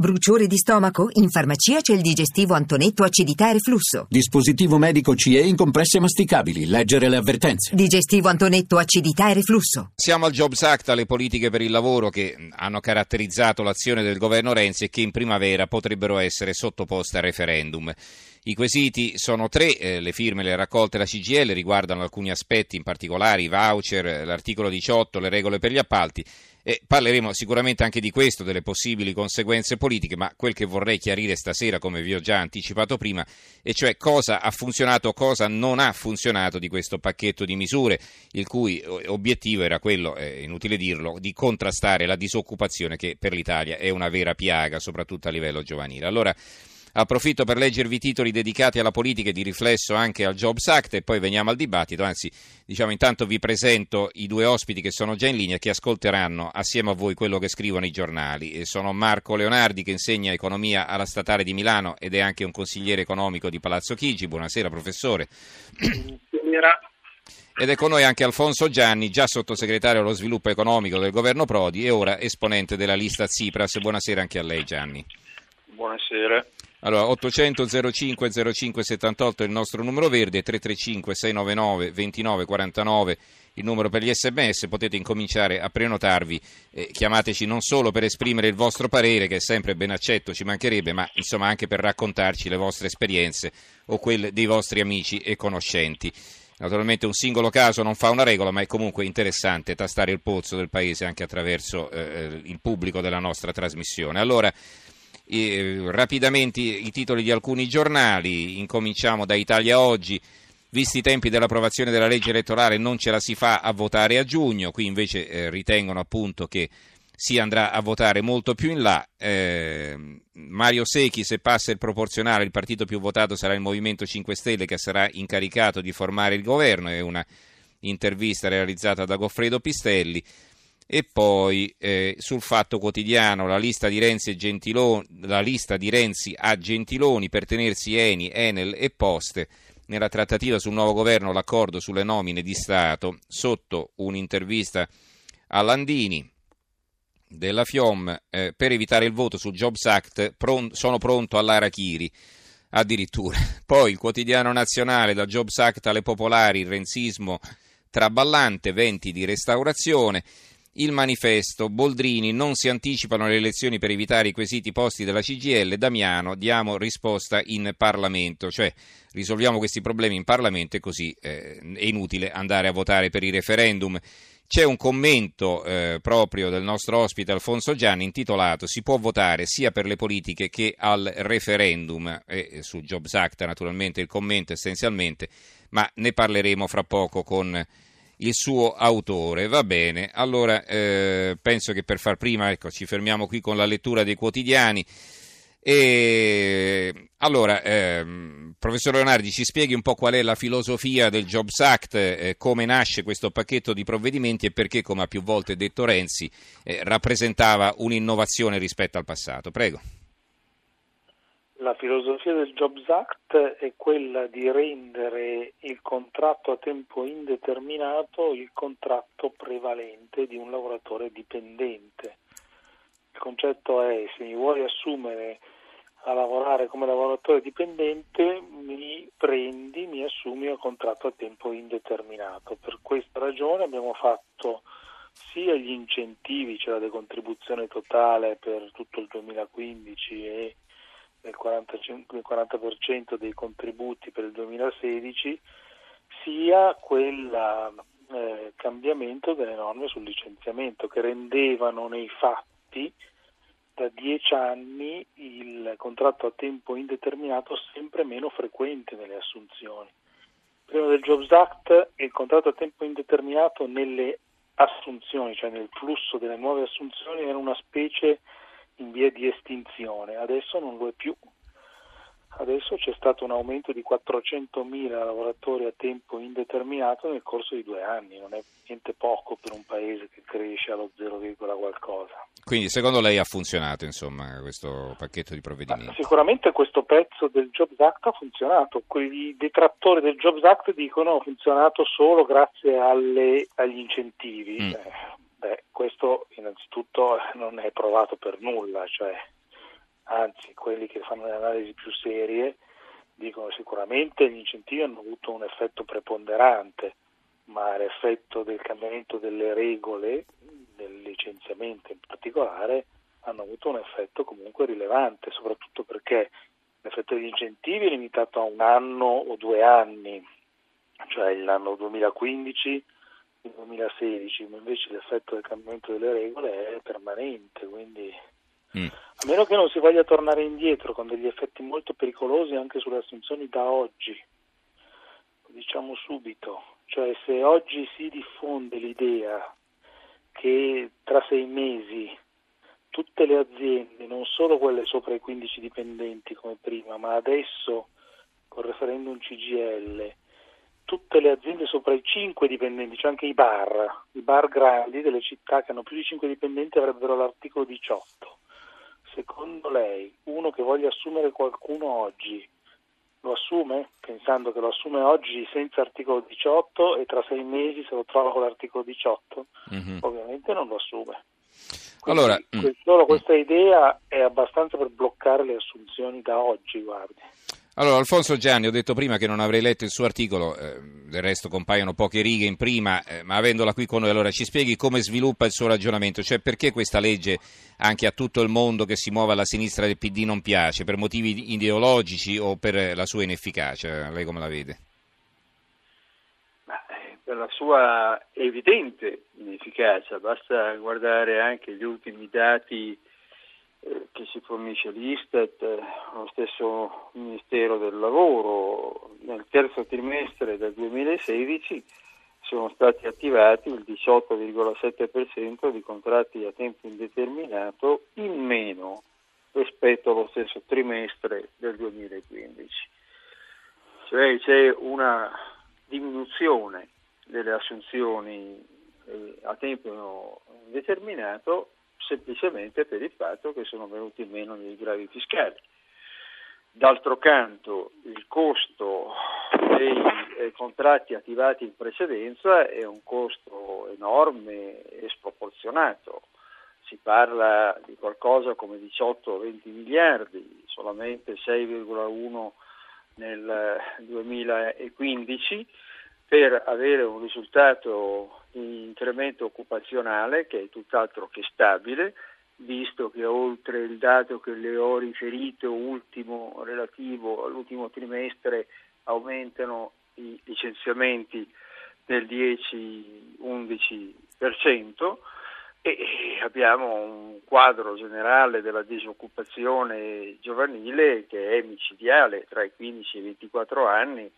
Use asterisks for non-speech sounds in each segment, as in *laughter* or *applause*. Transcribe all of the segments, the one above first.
Bruciore di stomaco? In farmacia c'è il digestivo Antonetto acidità e reflusso. Dispositivo medico CE in compresse masticabili. Leggere le avvertenze. Digestivo Antonetto acidità e reflusso. Siamo al Jobs Act, alle politiche per il lavoro che hanno caratterizzato l'azione del governo Renzi e che in primavera potrebbero essere sottoposte a referendum. I quesiti sono tre, eh, le firme le raccolte da CGL riguardano alcuni aspetti, in particolare i voucher, l'articolo 18, le regole per gli appalti. E parleremo sicuramente anche di questo, delle possibili conseguenze politiche, ma quel che vorrei chiarire stasera, come vi ho già anticipato prima, e cioè cosa ha funzionato, cosa non ha funzionato di questo pacchetto di misure, il cui obiettivo era quello, è inutile dirlo, di contrastare la disoccupazione che per l'Italia è una vera piaga, soprattutto a livello giovanile. Allora, Approfitto per leggervi i titoli dedicati alla politica e di riflesso anche al Jobs Act e poi veniamo al dibattito, anzi diciamo intanto vi presento i due ospiti che sono già in linea e che ascolteranno assieme a voi quello che scrivono i giornali. E sono Marco Leonardi che insegna economia alla Statale di Milano ed è anche un consigliere economico di Palazzo Chigi. Buonasera professore. Buonasera. Ed è con noi anche Alfonso Gianni, già sottosegretario allo sviluppo economico del governo Prodi e ora esponente della lista Tsipras. Buonasera anche a lei Gianni. Buonasera. Allora, 800 05 05 78 è il nostro numero verde, 335 699 29 49 il numero per gli sms, potete incominciare a prenotarvi, eh, chiamateci non solo per esprimere il vostro parere, che è sempre ben accetto, ci mancherebbe, ma insomma anche per raccontarci le vostre esperienze o quelle dei vostri amici e conoscenti. Naturalmente un singolo caso non fa una regola, ma è comunque interessante tastare il polso del Paese anche attraverso eh, eh il pubblico della nostra trasmissione. Allora, eh, rapidamente i titoli di alcuni giornali, incominciamo da Italia Oggi. Visti i tempi dell'approvazione della legge elettorale non ce la si fa a votare a giugno, qui invece eh, ritengono appunto che si andrà a votare molto più in là. Eh, Mario Secchi, se passa il proporzionale, il partito più votato sarà il Movimento 5 Stelle che sarà incaricato di formare il governo, è una intervista realizzata da Goffredo Pistelli e poi eh, sul Fatto Quotidiano la lista, la lista di Renzi, a Gentiloni per tenersi Eni, Enel e Poste. Nella trattativa sul nuovo governo l'accordo sulle nomine di Stato sotto un'intervista a Landini della FIOM eh, per evitare il voto sul Jobs Act pron- sono pronto all'Arachiri addirittura. *laughs* Poi il quotidiano nazionale da Jobs Act alle popolari, il renzismo traballante, venti di restaurazione il manifesto, Boldrini, non si anticipano le elezioni per evitare i quesiti posti dalla CGL, Damiano, diamo risposta in Parlamento, cioè risolviamo questi problemi in Parlamento e così eh, è inutile andare a votare per i referendum. C'è un commento eh, proprio del nostro ospite Alfonso Gianni intitolato Si può votare sia per le politiche che al referendum, e su Jobs Act naturalmente il commento essenzialmente, ma ne parleremo fra poco con il suo autore. Va bene, allora eh, penso che per far prima ecco, ci fermiamo qui con la lettura dei quotidiani. E allora, ehm, professor Leonardi, ci spieghi un po' qual è la filosofia del Jobs Act, eh, come nasce questo pacchetto di provvedimenti e perché, come ha più volte detto Renzi, eh, rappresentava un'innovazione rispetto al passato. Prego. La filosofia del Jobs Act è quella di rendere il contratto a tempo indeterminato il contratto prevalente di un lavoratore dipendente. Il concetto è se mi vuoi assumere a lavorare come lavoratore dipendente mi prendi, mi assumi a contratto a tempo indeterminato. Per questa ragione abbiamo fatto sia gli incentivi, cioè la decontribuzione totale per tutto il 2015 e del 40%, dei contributi per il 2016, sia quel eh, cambiamento delle norme sul licenziamento che rendevano nei fatti da dieci anni il contratto a tempo indeterminato sempre meno frequente nelle assunzioni. Prima del Jobs Act il contratto a tempo indeterminato nelle assunzioni, cioè nel flusso delle nuove assunzioni, era una specie in via di estinzione, adesso non lo è più. Adesso c'è stato un aumento di 400.000 lavoratori a tempo indeterminato nel corso di due anni, non è niente poco per un paese che cresce allo 0, qualcosa. Quindi secondo lei ha funzionato insomma, questo pacchetto di provvedimenti? Ma sicuramente questo pezzo del Jobs Act ha funzionato, quelli detrattori del Jobs Act dicono che ha funzionato solo grazie alle, agli incentivi. Mm. Eh, Beh, questo innanzitutto *laughs* non è provato per nulla, cioè anzi quelli che fanno le analisi più serie dicono sicuramente gli incentivi hanno avuto un effetto preponderante, ma l'effetto del cambiamento delle regole, del licenziamento in particolare, hanno avuto un effetto comunque rilevante, soprattutto perché l'effetto degli incentivi è limitato a un anno o due anni, cioè l'anno 2015 il 2016, ma invece l'effetto del cambiamento delle regole è permanente, quindi mm. a meno che non si voglia tornare indietro con degli effetti molto pericolosi anche sulle assunzioni da oggi, diciamo subito, cioè se oggi si diffonde l'idea che tra sei mesi tutte le aziende, non solo quelle sopra i 15 dipendenti come prima, ma adesso col referendum CGL, tutte le aziende sopra i 5 dipendenti, cioè anche i bar, i bar grandi delle città che hanno più di 5 dipendenti avrebbero l'articolo 18. Secondo lei, uno che voglia assumere qualcuno oggi, lo assume pensando che lo assume oggi senza articolo 18 e tra sei mesi se lo trova con l'articolo 18? Mm-hmm. Ovviamente non lo assume. Quindi, allora, solo mm. questa idea è abbastanza per bloccare le assunzioni da oggi, guardi. Allora, Alfonso Gianni, ho detto prima che non avrei letto il suo articolo, eh, del resto compaiono poche righe in prima, eh, ma avendola qui con noi, allora ci spieghi come sviluppa il suo ragionamento, cioè perché questa legge anche a tutto il mondo che si muove alla sinistra del PD non piace, per motivi ideologici o per la sua inefficacia? Lei come la vede? Eh, per la sua evidente inefficacia, basta guardare anche gli ultimi dati che si fornisce l'Istat, eh, lo stesso Ministero del Lavoro, nel terzo trimestre del 2016 sono stati attivati il 18,7% di contratti a tempo indeterminato in meno rispetto allo stesso trimestre del 2015. Cioè c'è una diminuzione delle assunzioni eh, a tempo indeterminato semplicemente per il fatto che sono venuti meno gli gravi fiscali. D'altro canto il costo dei eh, contratti attivati in precedenza è un costo enorme e sproporzionato. Si parla di qualcosa come 18-20 miliardi, solamente 6,1 nel 2015 per avere un risultato incremento occupazionale che è tutt'altro che stabile, visto che oltre il dato che le ho riferito ultimo relativo all'ultimo trimestre aumentano i licenziamenti del 10-11% e abbiamo un quadro generale della disoccupazione giovanile che è micidiale tra i 15 e i 24 anni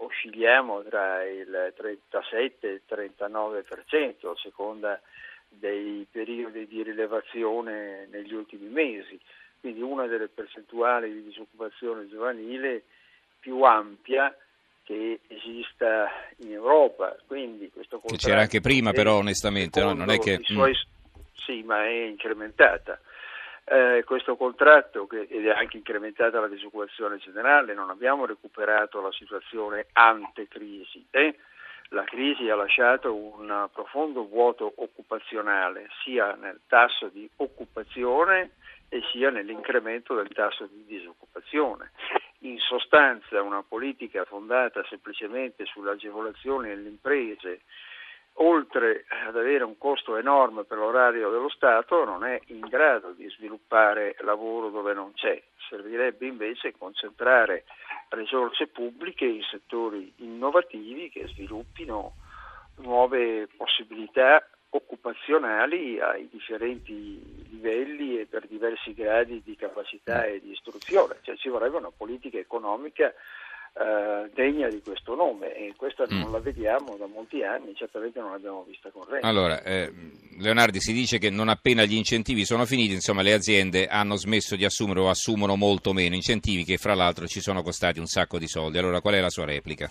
oscilliamo tra il 37 e il 39% a seconda dei periodi di rilevazione negli ultimi mesi, quindi una delle percentuali di disoccupazione giovanile più ampia che esista in Europa. Quindi questo che c'era anche prima però onestamente, no? non è che... Suoi, mm. Sì, ma è incrementata eh, questo contratto che, ed è anche incrementata la disoccupazione generale, non abbiamo recuperato la situazione ante crisi. Eh? La crisi ha lasciato un profondo vuoto occupazionale sia nel tasso di occupazione e sia nell'incremento del tasso di disoccupazione. In sostanza una politica fondata semplicemente sull'agevolazione delle imprese oltre ad avere un costo enorme per l'orario dello Stato, non è in grado di sviluppare lavoro dove non c'è. Servirebbe invece concentrare risorse pubbliche in settori innovativi che sviluppino nuove possibilità occupazionali ai differenti livelli e per diversi gradi di capacità e di istruzione, cioè ci vorrebbe una politica economica eh, degna di questo nome e questa mm. non la vediamo da molti anni, certamente non l'abbiamo vista con Renzi. Allora, eh, Leonardi si dice che non appena gli incentivi sono finiti, insomma le aziende hanno smesso di assumere o assumono molto meno incentivi che fra l'altro ci sono costati un sacco di soldi. Allora qual è la sua replica?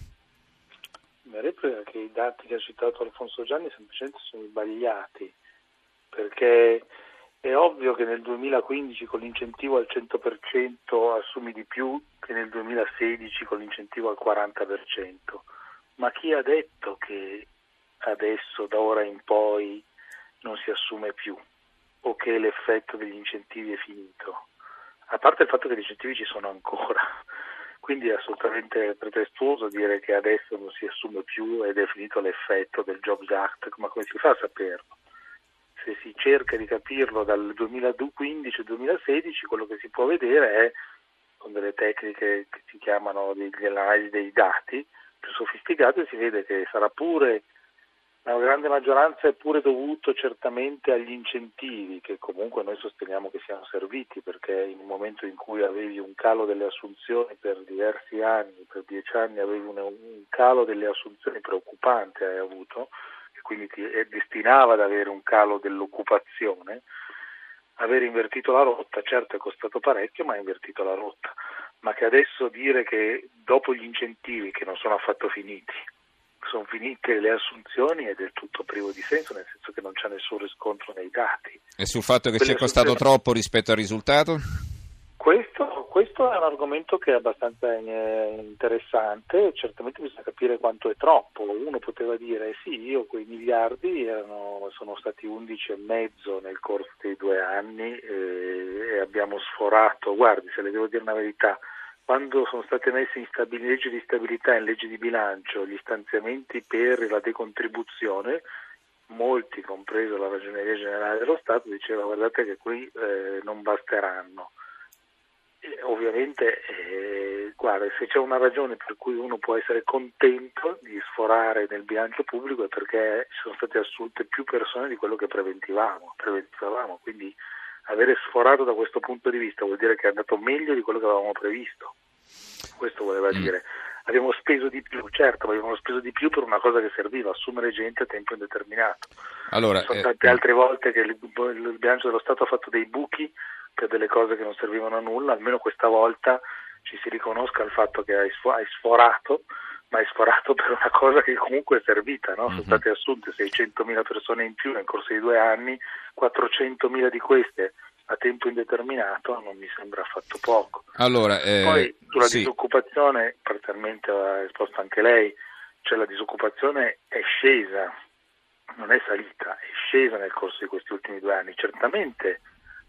La replica è che i dati che ha citato Alfonso Gianni semplicemente sono sbagliati perché è ovvio che nel 2015 con l'incentivo al 100% assumi di più che nel 2016 con l'incentivo al 40%, ma chi ha detto che adesso, da ora in poi, non si assume più o che l'effetto degli incentivi è finito? a parte il fatto che gli incentivi ci sono ancora, *laughs* quindi è assolutamente pretestuoso dire che adesso non si assume più ed è finito l'effetto del Jobs Act, ma come si fa a saperlo? Se si cerca di capirlo dal 2015-2016, quello che si può vedere è con delle tecniche che si chiamano degli analisi dei dati più sofisticate, si vede che sarà pure la grande maggioranza è pure dovuto certamente agli incentivi che comunque noi sosteniamo che siano serviti perché in un momento in cui avevi un calo delle assunzioni per diversi anni, per dieci anni avevi un, un calo delle assunzioni preoccupante hai avuto quindi ti destinava ad avere un calo dell'occupazione, aver invertito la rotta certo è costato parecchio ma ha invertito la rotta, ma che adesso dire che dopo gli incentivi che non sono affatto finiti sono finite le assunzioni è del tutto privo di senso, nel senso che non c'è nessun riscontro nei dati. E sul fatto che ci è costato troppo rispetto al risultato? Questo, è un argomento che è abbastanza eh, interessante, certamente bisogna capire quanto è troppo. Uno poteva dire sì, io quei miliardi erano, sono stati 11 e mezzo nel corso dei due anni eh, e abbiamo sforato, guardi se le devo dire una verità, quando sono state messe in, stabil- legge di stabilità in legge di bilancio gli stanziamenti per la decontribuzione, molti, compreso la Ragioneria Generale dello Stato, diceva guardate che qui eh, non basteranno. Ovviamente, eh, guarda, se c'è una ragione per cui uno può essere contento di sforare nel bilancio pubblico è perché sono state assunte più persone di quello che preventivamo, preventivamo quindi avere sforato da questo punto di vista vuol dire che è andato meglio di quello che avevamo previsto. Questo voleva mm. dire. Abbiamo speso di più, certo, ma abbiamo speso di più per una cosa che serviva, assumere gente a tempo indeterminato. Allora, sono eh, tante eh, altre volte che il, il bilancio dello Stato ha fatto dei buchi per delle cose che non servivano a nulla, almeno questa volta ci si riconosca il fatto che hai, sforato ma hai sforato per una cosa che comunque è servita, no? sono mm-hmm. state assunte 600.000 persone in più nel corso di due anni, 400.000 di queste a tempo indeterminato non mi sembra affatto poco. Allora, eh, Poi sulla sì. disoccupazione, parzialmente ha risposto anche lei, cioè la disoccupazione è scesa, non è salita, è scesa nel corso di questi ultimi due anni, certamente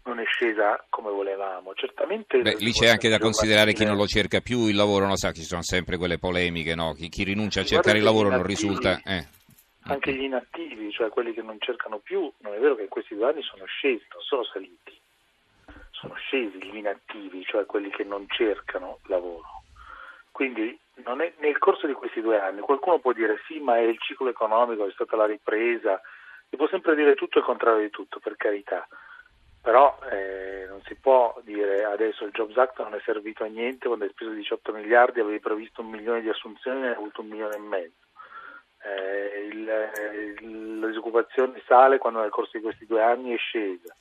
non è scesa come volevamo. Certamente Beh, lì c'è anche da considerare chi non lo cerca più il lavoro, non sa, ci sono sempre quelle polemiche, no? chi, chi, rinuncia a cercare il lavoro non risulta... Eh. Anche gli inattivi, cioè quelli che non cercano più, non è vero che in questi due anni sono scesi, non sono saliti, sono scesi gli inattivi, cioè quelli che non cercano lavoro. Quindi è, nel corso di questi due anni qualcuno può dire sì, ma è il ciclo economico, è stata la ripresa, si può sempre dire tutto e il contrario di tutto, per carità però eh, non si può dire adesso il Jobs Act non è servito a niente quando hai speso 18 miliardi avevi previsto un milione di assunzioni e ne hai avuto un milione e mezzo. Eh, il, la disoccupazione sale quando nel corso di questi due anni è scesa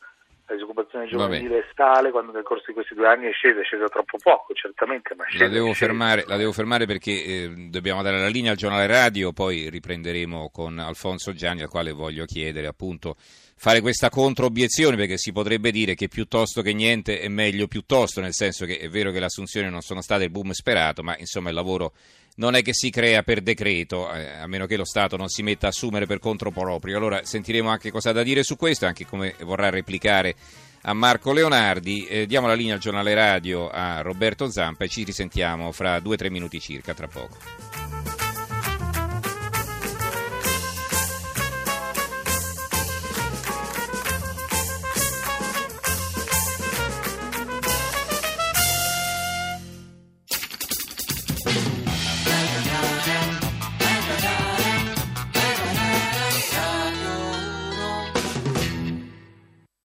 la disoccupazione giovanile sale quando nel corso di questi due anni è scesa, è scesa troppo poco, certamente, ma scesa, la, devo fermare, la devo fermare perché eh, dobbiamo dare la linea al giornale radio, poi riprenderemo con Alfonso Gianni, al quale voglio chiedere appunto fare questa controobiezione perché si potrebbe dire che piuttosto che niente è meglio piuttosto, nel senso che è vero che le assunzioni non sono state il boom sperato, ma insomma il lavoro non è che si crea per decreto, eh, a meno che lo Stato non si metta a assumere per conto proprio. Allora sentiremo anche cosa ha da dire su questo, anche come vorrà replicare a Marco Leonardi. Eh, diamo la linea al giornale radio a Roberto Zampa e ci risentiamo fra due o tre minuti circa, tra poco.